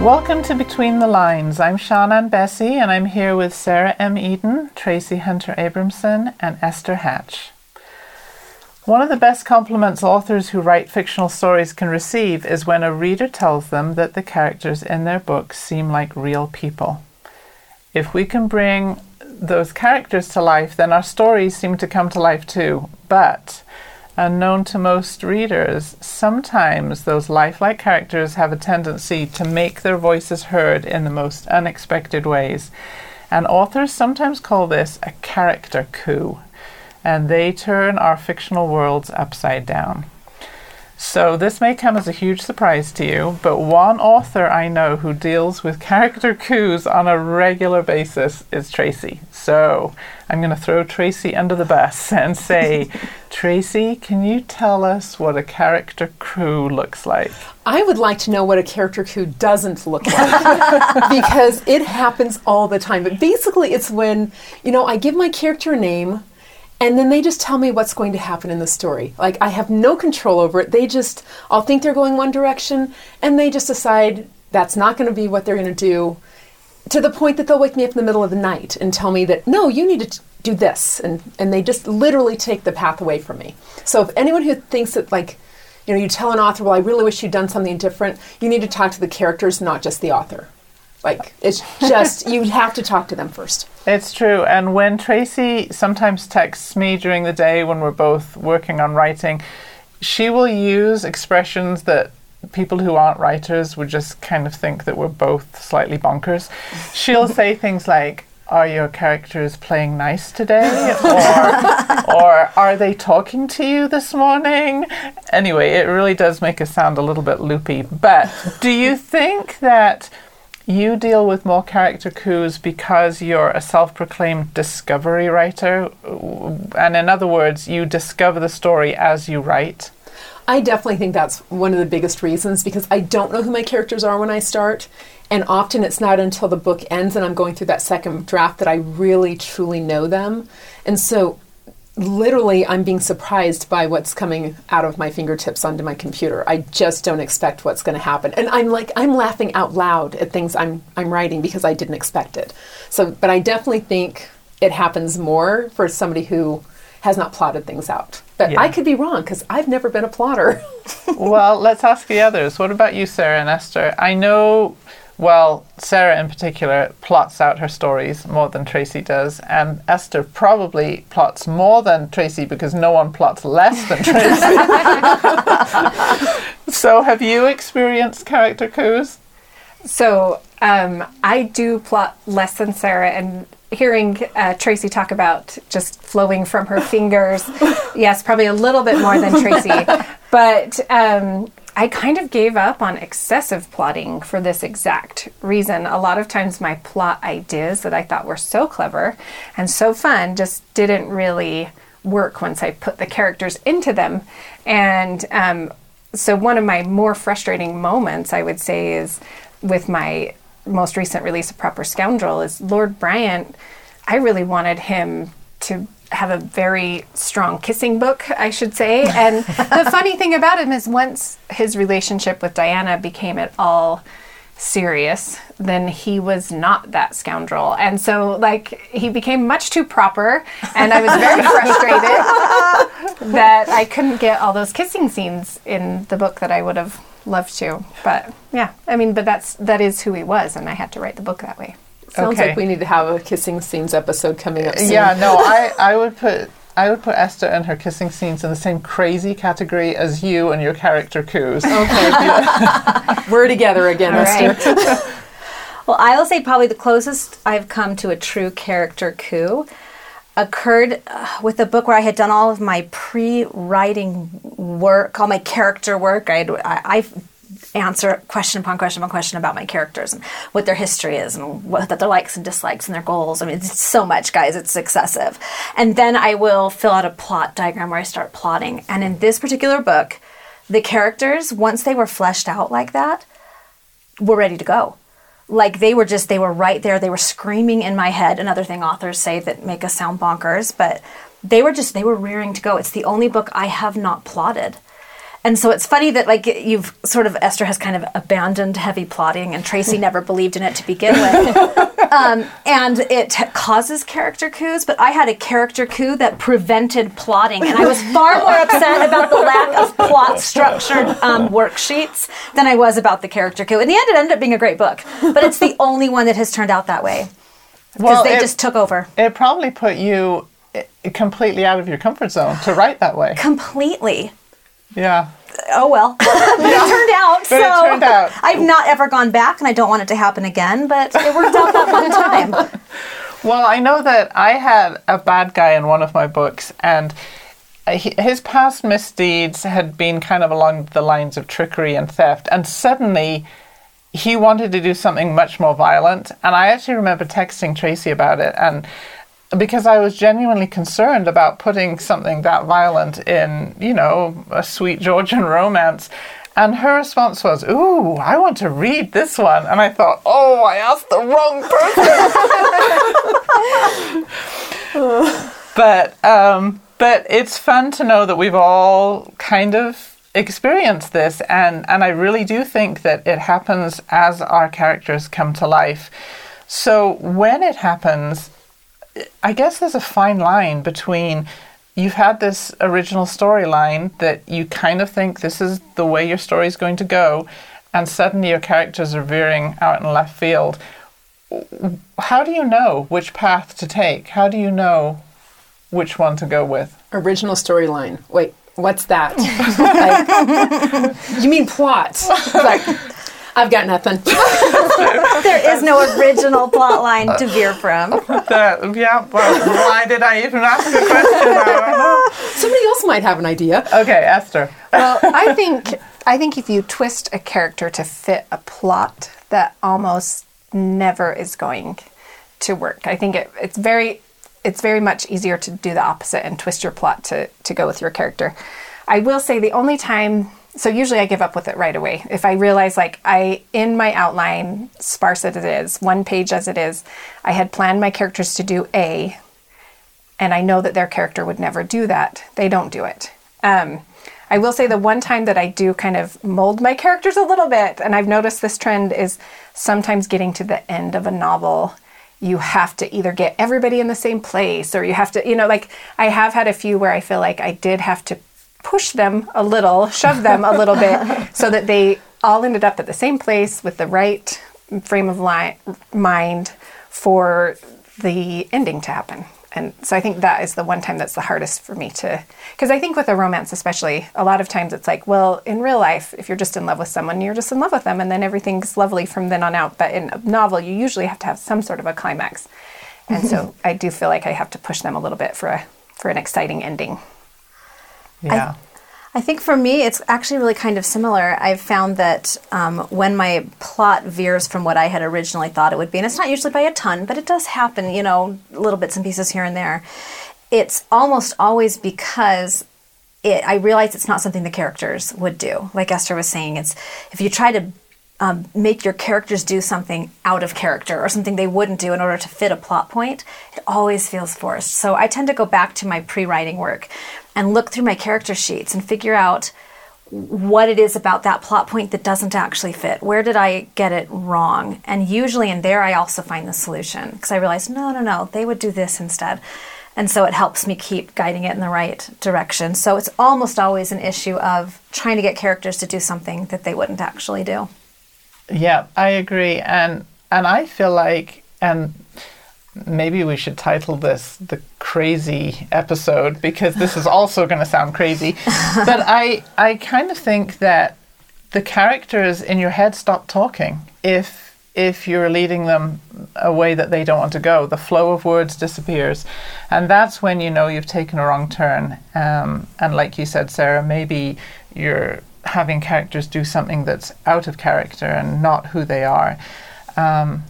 Welcome to Between the Lines. I'm Shannon Bessie, and I'm here with Sarah M. Eden, Traci Hunter Abramson, and Esther Hatch. One of the best compliments authors who write fictional stories can receive is when a reader tells them that the characters in their books seem like real people. If we can bring those characters to life, then our stories seem to come to life too. But unknown to most readers, sometimes those lifelike characters have a tendency to make their voices heard in the most unexpected ways. And authors sometimes call this a character coup, and they turn our fictional worlds upside down. So, this may come as a huge surprise to you, but one author I know who deals with character coups on a regular basis is Traci. So, I'm going to throw Traci under the bus and say, Traci, can you tell us what a character coup looks like? I would like to know what a character coup doesn't look like because it happens all the time. But basically, it's when, you know, I give my character a name and then they just tell me what's going to happen in the story. Like I have no control over it. They just, I'll think they're going one direction, and they just decide that's not going to be what they're going to do. To the point that they'll wake me up in the middle of the night and tell me that no, you need to do this, and and they just literally take the path away from me. So if anyone who thinks that like, you know, you tell an author, well, I really wish you'd done something different, you need to talk to the characters, not just the author. Like it's just you'd have to talk to them first. It's true. And when Traci sometimes texts me during the day when we're both working on writing, she will use expressions that people who aren't writers would just kind of think that we're both slightly bonkers. She'll say things like, are your characters playing nice today? or, or are they talking to you this morning? Anyway, it really does make us sound a little bit loopy. But do you think that you deal with more character coups because you're a self proclaimed discovery writer. And in other words, you discover the story as you write. I definitely think that's one of the biggest reasons because I don't know who my characters are when I start. And often it's not until the book ends and I'm going through that second draft that I really truly know them. And so literally I'm being surprised by what's coming out of my fingertips onto my computer. I just don't expect what's going to happen. And I'm like I'm laughing out loud at things I'm I'm writing because I didn't expect it. So but I definitely think it happens more for somebody who has not plotted things out. But yeah. I could be wrong because I've never been a plotter. well, let's ask the others. What about you, Sarah and Esther? I know well, Sarah in particular plots out her stories more than Traci does, and Esther probably plots more than Traci because no one plots less than Traci. so, have you experienced character coups? So, um, I do plot less than Sarah, and hearing uh, Traci talk about just flowing from her fingers, yes, probably a little bit more than Traci. But um, I kind of gave up on excessive plotting for this exact reason. A lot of times, my plot ideas that I thought were so clever and so fun just didn't really work once I put the characters into them. And um, so, one of my more frustrating moments, I would say, is with my most recent release of Proper Scoundrel, is Lord Bryant. I really wanted him to have a very strong kissing book, I should say. And the funny thing about him is once his relationship with Diana became at all serious, then he was not that scoundrel. And so, like, he became much too proper, and I was very frustrated that I couldn't get all those kissing scenes in the book that I would have loved to. But yeah, I mean, but that's that is who he was, and I had to write the book that way. Sounds okay. like we need to have a kissing scenes episode coming up soon. Yeah, no, I, I would put I would put Esther and her kissing scenes in the same crazy category as you and your character coups. Okay. We're together again, All Esther. Right. well, I'll say probably the closest I've come to a true character coup occurred uh, with a book where I had done all of my pre-writing work, all my character work. I'd, I, I answer question upon question upon question about my characters and what their history is and what their likes and dislikes and their goals. I mean, it's so much, guys. It's excessive. And then I will fill out a plot diagram where I start plotting. And in this particular book, the characters, once they were fleshed out like that, were ready to go. Like they were just, they were right there. They were screaming in my head. Another thing authors say that make us sound bonkers, but they were just, they were rearing to go. It's the only book I have not plotted And so it's funny that like you've sort of Esther has kind of abandoned heavy plotting, and Traci never believed in it to begin with, um, and it causes character coups. But I had a character coup that prevented plotting, and I was far more upset about the lack of plot structured um, worksheets than I was about the character coup. In the end, it ended up being a great book, but it's the only one that has turned out that way because Well, they it- just took over It probably put you completely out of your comfort zone to write that way. completely. Yeah. Oh well, but it turned out. But so it turned out. I've not ever gone back, and I don't want it to happen again. But it worked out that one time. Well, I know that I had a bad guy in one of my books, and his past misdeeds had been kind of along the lines of trickery and theft, and suddenly he wanted to do something much more violent. And I actually remember texting Traci about it, and because I was genuinely concerned about putting something that violent in, you know, a sweet Georgian romance. And her response was, Ooh, I want to read this one. And I thought, Oh, I asked the wrong person. but um, but it's fun to know that we've all kind of experienced this, and and I really do think that it happens as our characters come to life. So when it happens, I guess there's a fine line between you've had this original storyline that you kind of think this is the way your story is going to go, and suddenly your characters are veering out in left field. How do you know which path to take? How do you know which one to go with? Original storyline. Wait, what's that? Like, you mean plot? Like, I've got nothing. There is no original plot line to veer from. That, yeah, well, why did I even ask the question? I don't know. Somebody else might have an idea. Okay, Esther. well, I think I think if you twist a character to fit a plot, that almost never is going to work. I think it, it's very it's very much easier to do the opposite and twist your plot to to go with your character. I will say the only time so usually I give up with it right away. If I realize like I in my outline, sparse as it is, one page as it is, I had planned my characters to do A and I know that their character would never do that. They don't do it. Um, I will say the one time that I do kind of mold my characters a little bit, and I've noticed this trend is sometimes getting to the end of a novel, you have to either get everybody in the same place or you have to, you know, like I have had a few where I feel like I did have to push them a little, shove them a little bit so that they all ended up at the same place with the right frame of li- mind for the ending to happen. And so I think that is the one time that's the hardest for me to, because I think with a romance, especially, a lot of times it's like, well, in real life, if you're just in love with someone, you're just in love with them, and then everything's lovely from then on out. But in a novel, you usually have to have some sort of a climax, and so I do feel like I have to push them a little bit for a for an exciting ending. Yeah. I think for me, it's actually really kind of similar. I've found that um, when my plot veers from what I had originally thought it would be, and it's not usually by a ton, but it does happen, you know, little bits and pieces here and there, it's almost always because it, I realize it's not something the characters would do. Like Esther was saying, it's if you try to um, make your characters do something out of character or something they wouldn't do in order to fit a plot point, it always feels forced. So I tend to go back to my pre writing work and look through my character sheets and figure out what it is about that plot point that doesn't actually fit. Where did I get it wrong? And usually in there, I also find the solution because I realize, no, no, no, they would do this instead. And so it helps me keep guiding it in the right direction. So it's almost always an issue of trying to get characters to do something that they wouldn't actually do. Yeah, I agree, and and I feel like, and maybe we should title this the crazy episode because this is also going to sound crazy. but I I kind of think that the characters in your head stop talking if if you're leading them a way that they don't want to go. The flow of words disappears, and that's when you know you've taken a wrong turn. Um, and like you said, Sarah, maybe you're having characters do something that's out of character and not who they are. Um,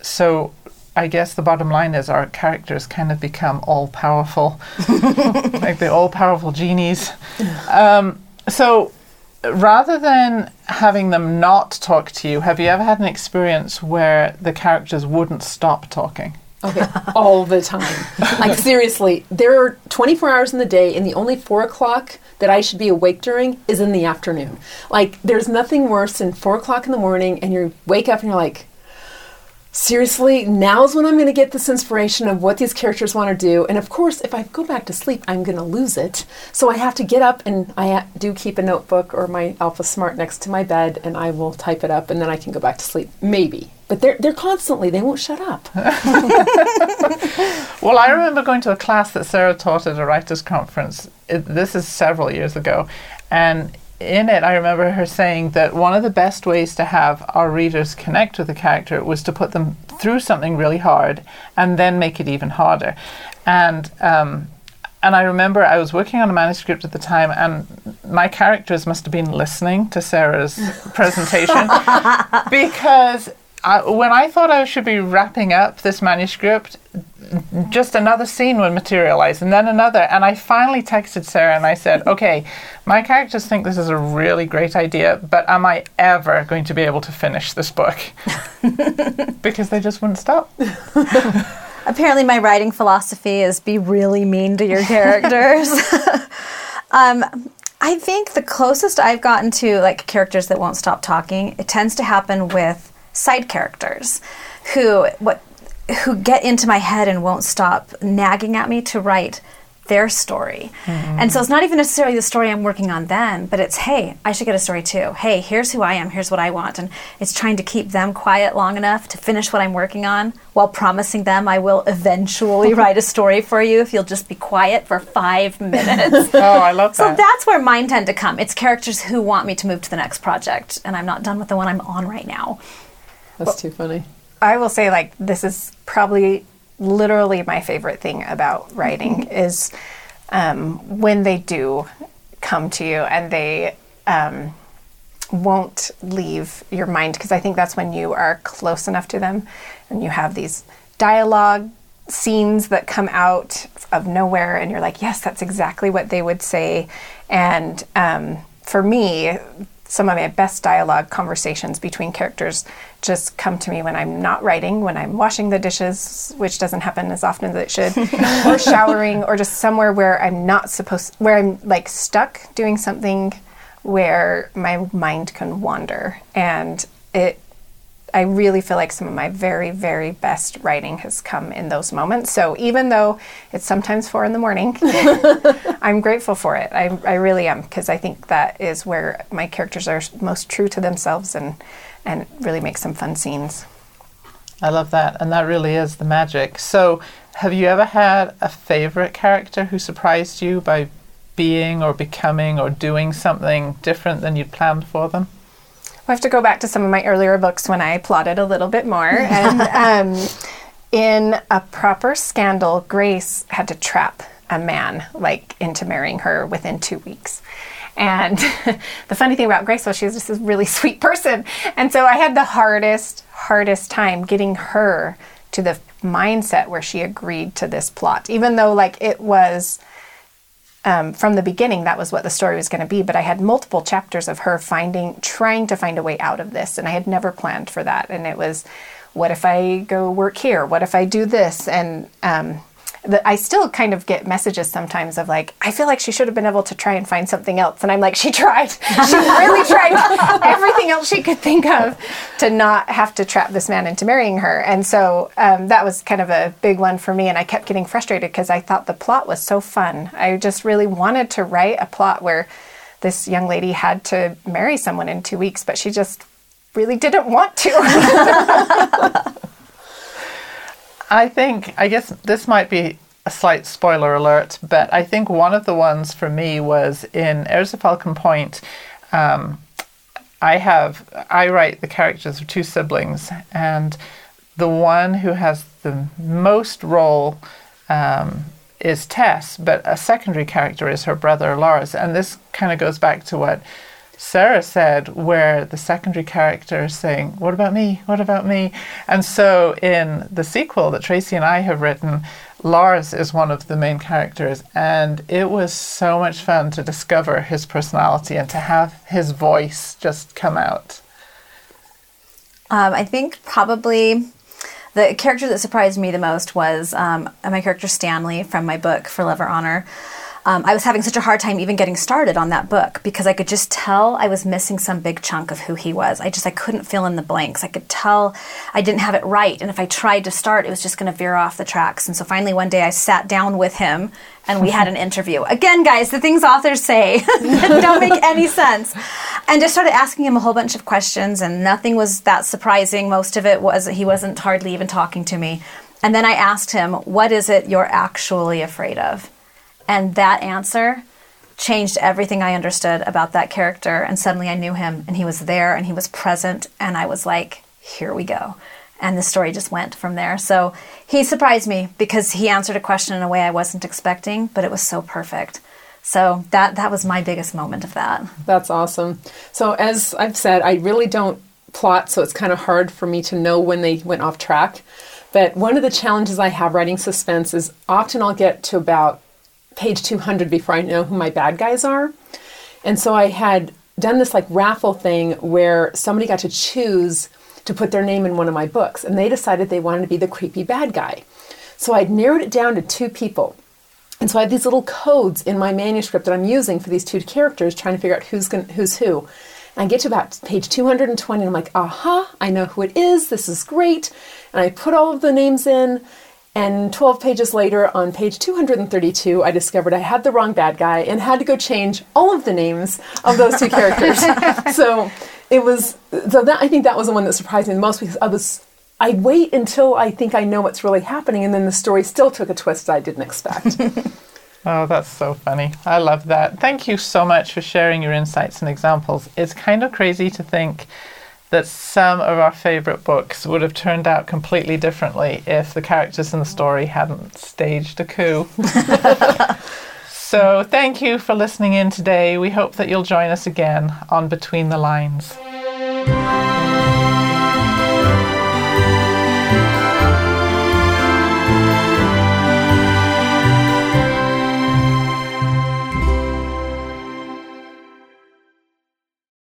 so I guess the bottom line is our characters kind of become all powerful, like the all powerful genies. Um, so rather than having them not talk to you, have you ever had an experience where the characters wouldn't stop talking? Okay, all the time. Like seriously, there are 24 hours in the day, and the only four o'clock that I should be awake during is in the afternoon. Like there's nothing worse than four o'clock in the morning, and you wake up and you're like, seriously, now's when I'm going to get this inspiration of what these characters want to do. And of course, if I go back to sleep, I'm going to lose it. So I have to get up, and I do keep a notebook or my Alpha Smart next to my bed, and I will type it up, and then I can go back to sleep. Maybe. But they're, they're constantly, they won't shut up. Well, I remember going to a class that Sarah taught at a writers' conference. It, this is several years ago, and in it, I remember her saying that one of the best ways to have our readers connect with a character was to put them through something really hard and then make it even harder. And um, and I remember I was working on a manuscript at the time, and my characters must have been listening to Sarah's presentation because I, when I thought I should be wrapping up this manuscript, just another scene would materialize and then another. And I finally texted Sarah and I said, okay, my characters think this is a really great idea, but am I ever going to be able to finish this book? because they just wouldn't stop. Apparently, my writing philosophy is be really mean to your characters. um, I think the closest I've gotten to like characters that won't stop talking, it tends to happen with side characters who what who get into my head and won't stop nagging at me to write their story. Hmm. And so it's not even necessarily the story I'm working on then, but it's, hey, I should get a story too. Hey, here's who I am, here's what I want. And it's trying to keep them quiet long enough to finish what I'm working on while promising them I will eventually write a story for you if you'll just be quiet for five minutes. Oh, I love that. So that's where mine tend to come. It's characters who want me to move to the next project, and I'm not done with the one I'm on right now. That's too funny. I will say like this is probably literally my favorite thing about writing is um, when they do come to you and they um, won't leave your mind because I think that's when you are close enough to them and you have these dialogue scenes that come out of nowhere and you're like yes that's exactly what they would say and um, for me some of my best dialogue conversations between characters just come to me when I'm not writing, when I'm washing the dishes, which doesn't happen as often as it should, or showering, or just somewhere where I'm not supposed, where I'm like stuck doing something where my mind can wander. And it, I really feel like some of my very, very best writing has come in those moments. So even though it's sometimes four in the morning, I'm grateful for it. I, I really am because I think that is where my characters are most true to themselves and and really make some fun scenes. I love that. And that really is the magic. So, have you ever had a favorite character who surprised you by being or becoming or doing something different than you'd planned for them? I have to go back to some of my earlier books when I plotted a little bit more. and um, in a proper scandal, Grace had to trap a man like into marrying her within two weeks. And the funny thing about Grace was she was just a really sweet person. And so I had the hardest, hardest time getting her to the mindset where she agreed to this plot, even though like it was um, from the beginning that was what the story was going to be but i had multiple chapters of her finding trying to find a way out of this and i had never planned for that and it was what if i go work here? What if i do this? And um, i still kind of get messages sometimes of like i feel like she should have been able to try and find something else. And i'm like she tried. She really tried everything else she could think of to not have to trap this man into marrying her. And so um, that was kind of a big one for me. And i kept getting frustrated because i thought the plot was so fun. I just really wanted to write a plot where this young lady had to marry someone in two weeks but she just really didn't want to I think, I guess this might be a slight spoiler alert, but I think one of the ones for me was in Heirs of Falcon Point. Um, I have, I write the characters of two siblings, and the one who has the most role um, is Tess, but a secondary character is her brother Lars. And this kind of goes back to what Sarah said, where the secondary character is saying, What about me? What about me? And so in the sequel that Traci and I have written, Lars is one of the main characters, and it was so much fun to discover his personality and to have his voice just come out. Um, I think probably The character that surprised me the most was um, my character Stanley from my book For Love or Honor. Um, I was having such a hard time even getting started on that book because I could just tell I was missing some big chunk of who he was. I just I couldn't fill in the blanks. I could tell I didn't have it right, and if I tried to start, it was just going to veer off the tracks. And so finally, one day, I sat down with him and we had an interview. Again, guys, the things authors say don't make any sense. And just started asking him a whole bunch of questions, and nothing was that surprising. Most of it was he wasn't hardly even talking to me. And then I asked him, What is it you're actually afraid of? And that answer changed everything I understood about that character. And suddenly I knew him, and he was there, and he was present. And I was like, here we go. And the story just went from there. So he surprised me because he answered a question in a way I wasn't expecting, but it was so perfect. So that that was my biggest moment of that. That's awesome. So as I've said, I really don't plot, so it's kind of hard for me to know when they went off track. But one of the challenges I have writing suspense is often I'll get to about page 200 before I know who my bad guys are. And so I had done this like raffle thing where somebody got to choose to put their name in one of my books, and they decided they wanted to be the creepy bad guy. So I'd narrowed it down to two people. And so I have these little codes in my manuscript that I'm using for these two characters, trying to figure out who's gonna, who's who. And I get to about page 220, and I'm like, aha, I know who it is. This is great. And I put all of the names in, and 12 pages later, on page 232, I discovered I had the wrong bad guy and had to go change all of the names of those two characters. so it was, so that, I think that was the one that surprised me the most because I was, I wait until I think I know what's really happening, and then the story still took a twist I didn't expect. Oh, that's so funny. I love that. Thank you so much for sharing your insights and examples. It's kind of crazy to think that some of our favorite books would have turned out completely differently if the characters in the story hadn't staged a coup. so, thank you for listening in today. We hope that you'll join us again on Between the Lines.